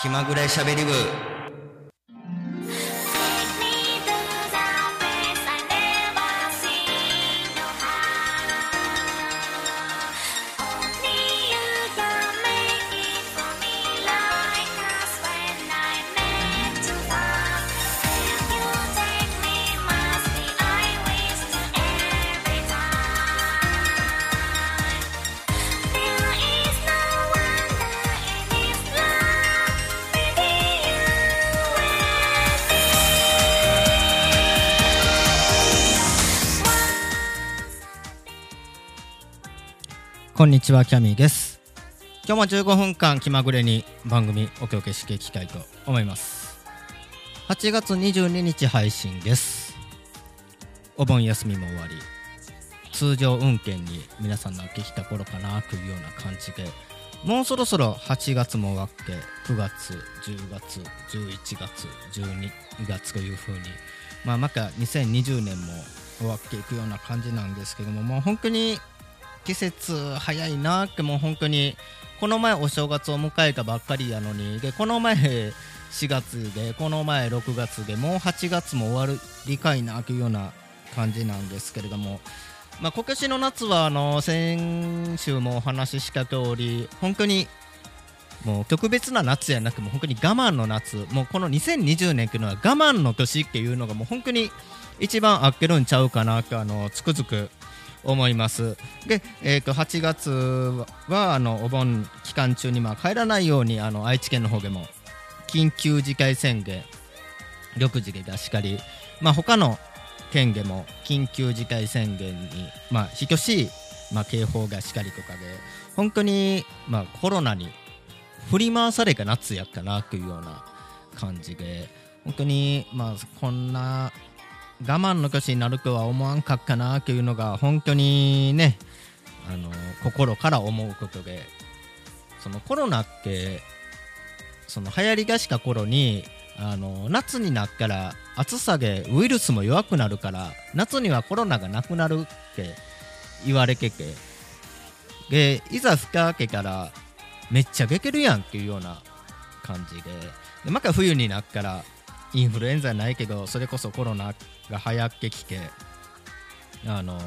気まぐれしゃべり部。んにちはキャミーです。今日も15分間気まぐれに番組お届けしていきたいと思います。8月22日配信です。お盆休みも終わり。通常運転に皆さんなってきた頃かなというような感じで。もうそろそろ8月も終わって9月10月11月12月という風にまあまた2020年も終わっていくような感じなんですけどももう本当に季節早いなってもう本当にこの前お正月を迎えたばっかりやのにでこの前4月でこの前6月でもう8月も終わる理解なというような感じなんですけれども、まあ、今年の夏はあの先週もお話しした通り本当にもう特別な夏じゃなくもう本当に我慢の夏もうこの2020年っていうのは我慢の年っていうのがもう本当に一番合ってるんちゃうかなとあのつくづく思います。で、えー、と8月はあのお盆期間中にまあ帰らないようにあの愛知県の方でも緊急事態宣言緑次がしかり、まあ、他の県でも緊急事態宣言に、まあ、等しい、まあ、警報がしかりとかで本当に、まあ、コロナに振り回された夏やったなというような感じで本当に、まあ、こんな我慢の年になるとは思わんかったなというのが本当にねあの心から思うことでそのコロナってその流行りがした頃にあの夏になったら暑さでウイルスも弱くなるから夏にはコロナがなくなるって言われててでいざ蓋開けたらめっちゃゲけるやんっていうような感じででまた冬になったらインフルエンザないけどそれこそコロナが流行ってきてあの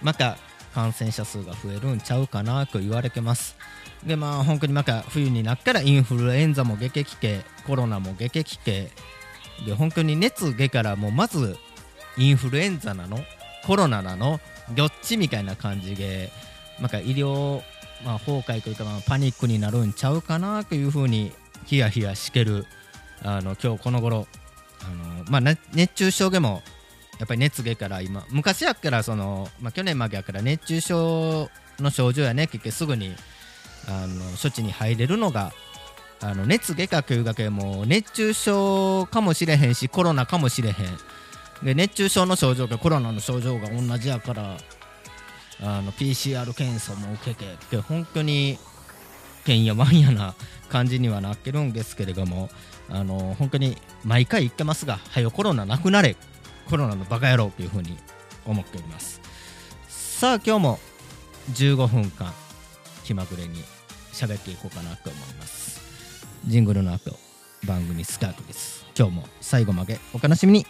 また感染者数が増えるんちゃうかなと言われてます。でまあ本当にまた冬になったらインフルエンザも出てきてコロナも出てきてで本当に熱出からもうまずインフルエンザなのコロナなのどっちみたいな感じでなんか医療、まあ、崩壊というか、まあ、パニックになるんちゃうかなというふうにヒヤヒヤしてるあの今日この頃あの、まあ、熱中症でもやっぱり熱出から今昔やからその、まあ、去年までやから熱中症の症状やね結局すぐにあの処置に入れるのがあの熱外科というだけもう熱中症かもしれへんしコロナかもしれへん。で熱中症の症状がコロナの症状が同じやからあの PCR 検査も受けてで本当にてんやわんやな感じにはなってるんですけれどもあの本当に毎回言ってますがはよコロナなくなれコロナのバカ野郎というふうに思っております。さあ今日も15分間気まぐれに喋っていこうかなと思います。ジングルの後番組スタートです。今日も最後までお楽しみに。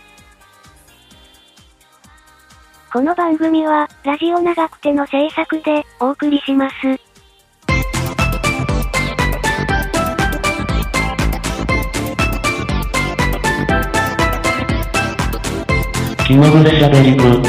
この番組は、ラジオ長くての制作でお送りします。気まぐれしゃべり部。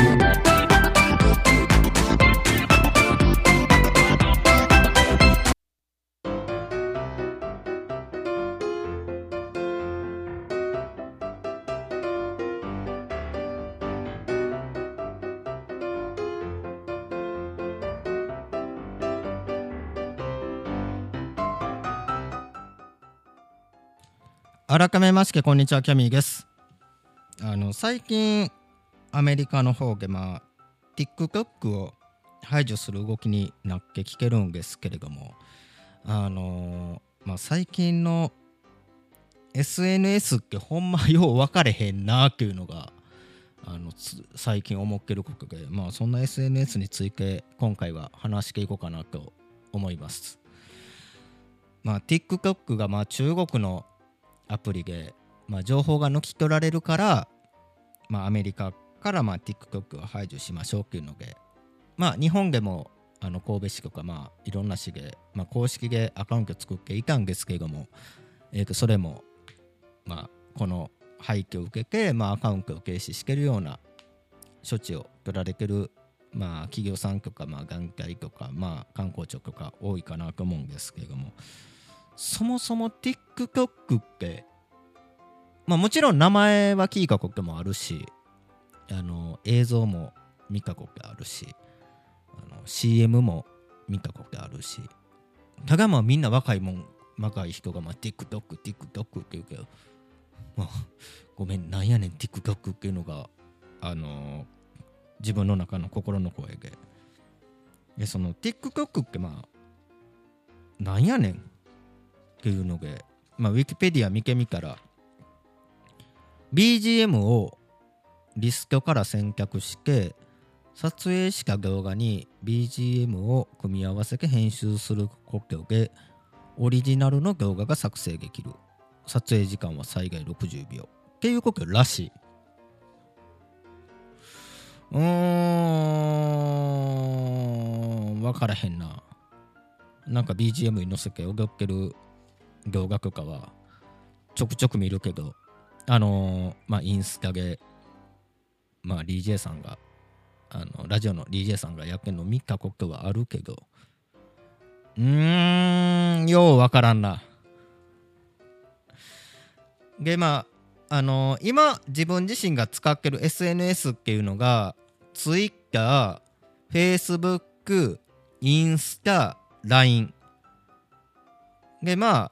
改めましてこんにちはキャミーですあの最近アメリカの方でまあ TikTok を排除する動きになってきてるんですけれどもあのまあ最近の SNS ってほんまよう分かれへんなっていうのがあの最近思ってることでまあそんな SNS について今回は話していこうかなと思います。まあ TikTok がまあ中国のアプリで、まあ、情報が抜き取られるから、まあ、アメリカからまあ TikTok を排除しましょうっていうので、まあ、日本でもあの神戸市とか、まあ、いろんな市で、まあ、公式でアカウント作っていたんですけれども、えーそれも、まあ、この廃棄を受けて、まあ、アカウントを停止しているような処置を取られてる、まあ、企業さんとか、まあ、眼科とか、まあ、観光庁とか多いかなと思うんですけれどもそもそも TikTok って、まあ、もちろん名前は聞いたこともあるしあの映像も見たことあるしあの CM も見たことあるしただまあみんな若いもん若い人がまあ TikTok、TikTok って言うけど、まあ、ごめん、なんやねん TikTok っていうのが、あのー自分の中の心の声で。で、その TikTok ってまあ、なんやねんっていうので、まあ、ウィキペディア見てみたら、BGM をリストから選択して、撮影した動画に BGM を組み合わせて編集することで、オリジナルの動画が作成できる。撮影時間は最大60秒。っていうことらしい。うーん、わからへんな。なんか BGM に載せて踊ってる動画とかはちょくちょく見るけど、あのーまあ、インスタで、まあ、DJ さんが、あの、ラジオの DJ さんがやってんの見たことはあるけど、うーん、ようわからんな。で、まあ、あのー今、自分自身が使ってる SNS っていうのが、Twitter、Facebook、インスタ、LINE。で、まあ、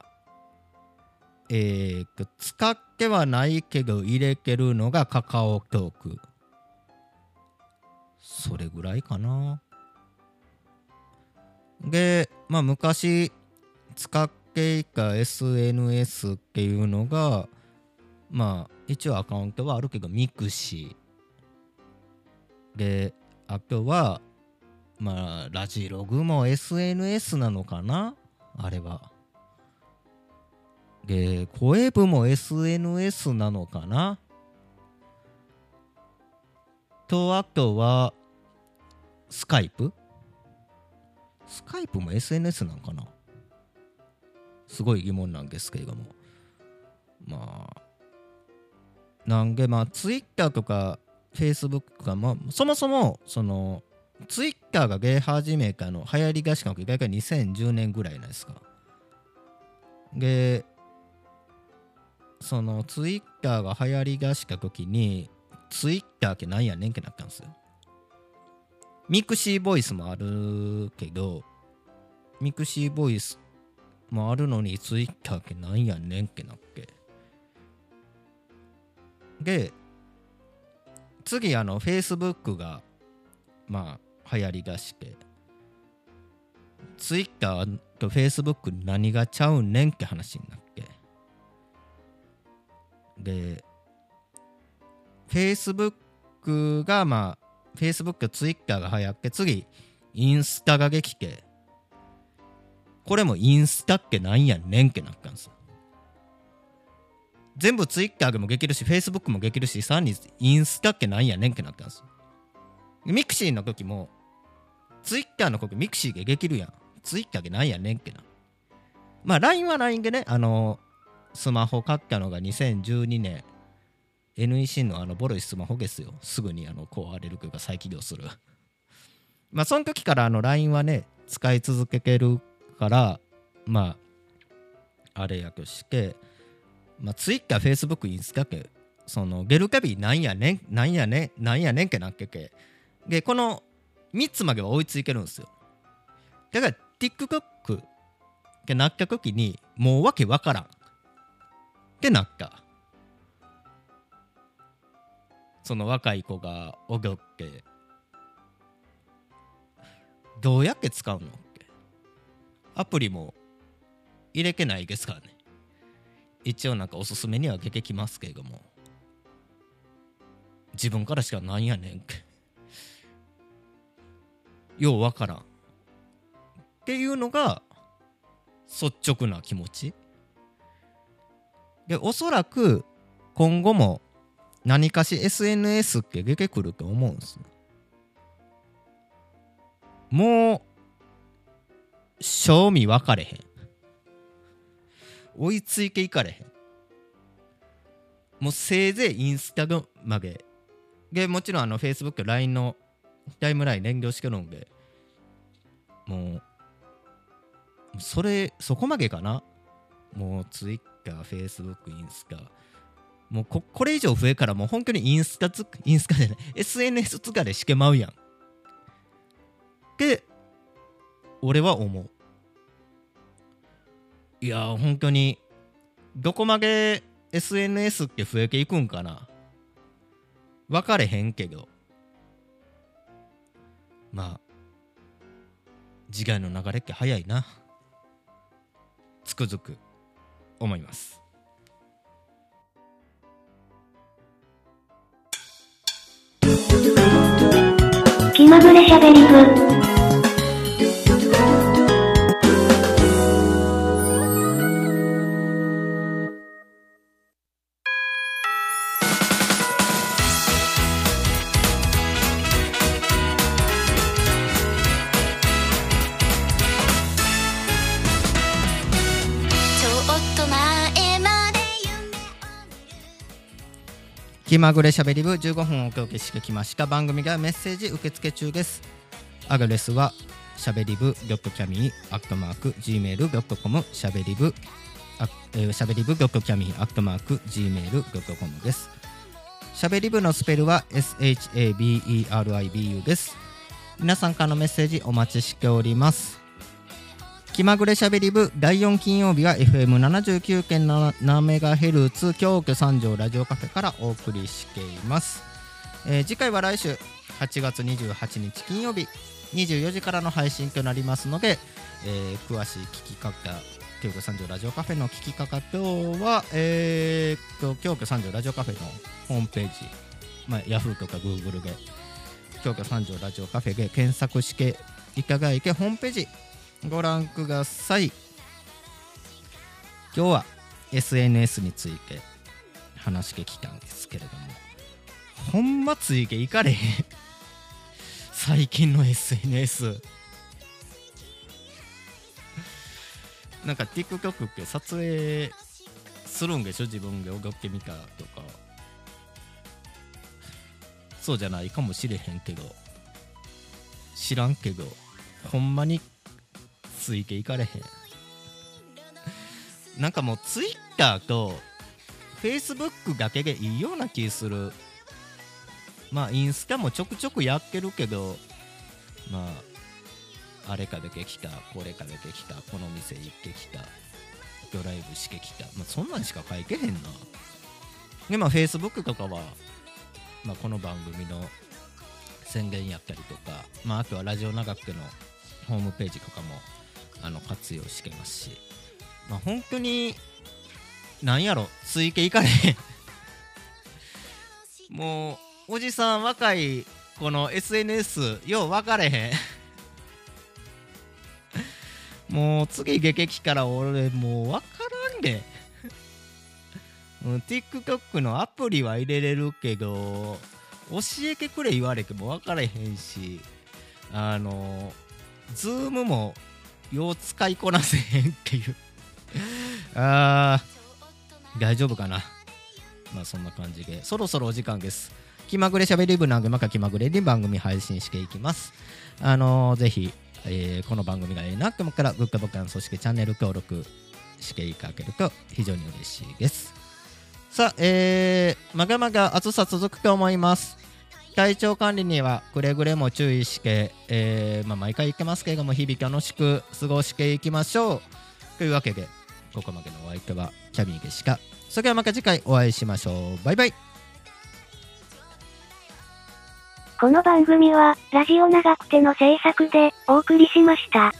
えー、使ってはないけど入れてるのがカカオトーク。それぐらいかな。で、まあ昔使っていた SNS っていうのが、まあ一応アカウントはあるけど、ミクシー。で、あとは、まあラジログも SNS なのかな？あれは。で、こえ部も SNS なのかな？と、あとは、スカイプ？スカイプも SNS なんかな？すごい疑問なんですけれども。まあ、なんで、まあ、ツイッターとか、フェイスブックとか、まあ、そもそも、その、ツイッターが出始めたの、流行りがしか大体2010年ぐらいなんですか。で、そのツイッターが流行りだした時にツイッターってなんやねんってなったんですよミクシーボイスもあるけどミクシーボイスもあるのにツイッターってなんやねんってなって。で次あのフェイスブックがまあ流行りだしてツイッターとフェイスブック何がちゃうねんって話になって。で、Facebook がまあ、Facebook Twitter が流行って、次、インスタができて、これもインスタってなんやねんってなったんですよ。全部 Twitter でもできるし、Facebook もできるし、さらにインスタってなんやねんってなったんですよ。ミクシーの時も、Twitter の時ミクシーでできるやん。Twitter でなんやねんってな。まあ LINE は LINE でね、あのスマホ買ったのが2012年 NEC のあのボロいスマホですよ。すぐにあの壊れるというか再起動する。まあその時からあの LINE はね使い続けてるからまああれやとしてまあ Twitter、Facebook、インスタってそのゲルカビなんやねんなんやねんなんやねんってなってけでこの3つまでは追いついてるんですよ。だから TikTok ってなった時にもうわけわからんってなった。その若い子が踊ってどうやって使うの？アプリも入れてないですからね。一応なんかおすすめには出てきますけれども。自分からしかなんやねんって。ようわからん。っていうのが率直な気持ち。でおそらく今後も何かし SNS って出てくると思うんですもう賞味分かれへん。追いついていかれへん。もうせいぜいインスタグラムででもちろんあの Facebook、LINE のタイムライン連動してるんで。もうそれそこまでかな？もう Twitter、Facebook、インスタもうここれ以上増えからもう本当にインスタつインスタじゃない SNS 疲れしてまうやん。って俺は思う。いや本当にどこまで SNS って増えていくんかな。分かれへんけど。まあ時代の流れって早いな。つくづく思います。まぐれしゃべり部。気まぐれしゃべり部15分お届けしてきました。番組がメッセージ受付中です。アドレスはしゃべり部ドットキャミーアットマーク Gmail.com しゃべり部あえーしゃべり部ドットキャミーアットマーク Gmail.com です。しゃべり部のスペルは SHABERIBU です。皆さんからのメッセージお待ちしております。気まぐれしゃべり部第4金曜日は FM79.7 メガヘルツ京都三条ラジオカフェからお送りしています、えー次回は来週8月28日金曜日24時からの配信となりますので、えー詳しい聞き方京都三条ラジオカフェの聞き方等は、えー、と京都三条ラジオカフェのホームページ、まあ、Yahoo とか Google で京都三条ラジオカフェで検索していただいてホームページご覧ください。今日は SNS について話してきたんですけれどもほんまついていかれへん。最近の SNS なんか TikTok って撮影するんでしょ？自分で踊ってみたとか。そうじゃないかもしれへんけど。知らんけど。ほんまについていかれへん。なんかもう Twitter と Facebook だけでいいような気する。まあインスタもちょくちょくやってるけどまああれかでできたこれかでできたこの店行ってきたドライブしてきた、まあ、そんなんしか書いてへんな。でまあ Facebook とかは、まあ、この番組の宣伝やったりとか、まあ、あとはラジオ長くてのホームページとかもあの活用してますし、まあ、本当になんやろついていかれへん。もうおじさん若いこの SNS よう分かれへん。もう次下劇から俺もう分からんで。うん TikTok のアプリは入れれるけど教えてくれ言われても分からへんしあのズームもよう使いこなせへんっていうあー大丈夫かなまあそんな感じでそろそろお時間です気まぐれしゃべり部なんでまた気まぐれに番組配信していきますあのーぜひ、えーこの番組がええなって思ったらグッドボタンそしてチャンネル登録していただけると非常に嬉しいですさあえー、まがまが暑さ続くと思います体調管理にはくれぐれも注意して、えーまあ、毎回言ってますけれども日々楽しく過ごしていきましょう。というわけでここまでのお相手はキャビンでした。それではまた次回お会いしましょう。バイバイ。この番組は、ラジオ長くての制作で、お送りしました。